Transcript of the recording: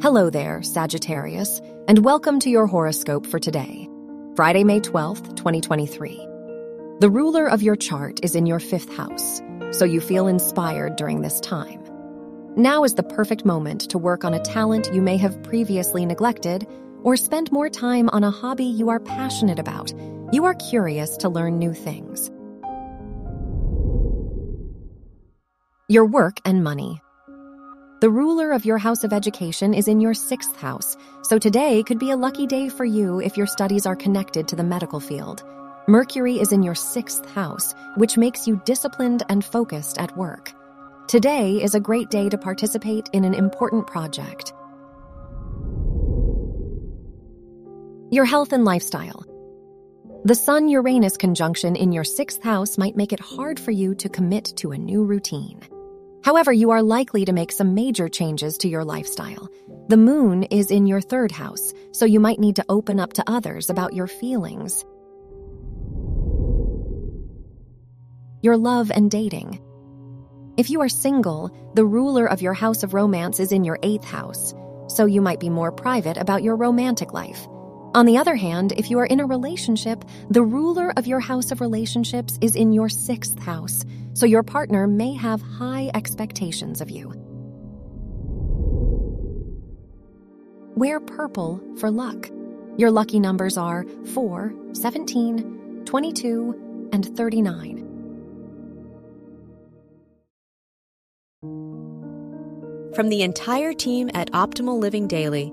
Hello there, Sagittarius, and welcome to your horoscope for today, Friday, May 12th, 2023. The ruler of your chart is in your fifth house, so you feel inspired during this time. Now is the perfect moment to work on a talent you may have previously neglected or spend more time on a hobby you are passionate about. You are curious to learn new things. Your work and money. The ruler of your house of education is in your sixth house, so today could be a lucky day for you if your studies are connected to the medical field. Mercury is in your sixth house, which makes you disciplined and focused at work. Today is a great day to participate in an important project. Your health and lifestyle. The Sun Uranus conjunction in your sixth house might make it hard for you to commit to a new routine. However, you are likely to make some major changes to your lifestyle. The moon is in your third house, so you might need to open up to others about your feelings. Your love and dating. If you are single, the ruler of your house of romance is in your eighth house, so you might be more private about your romantic life. On the other hand, if you are in a relationship, the ruler of your house of relationships is in your sixth house, so your partner may have high expectations of you. Wear purple for luck. Your lucky numbers are 4, 17, 22, and 39. From the entire team at Optimal Living Daily,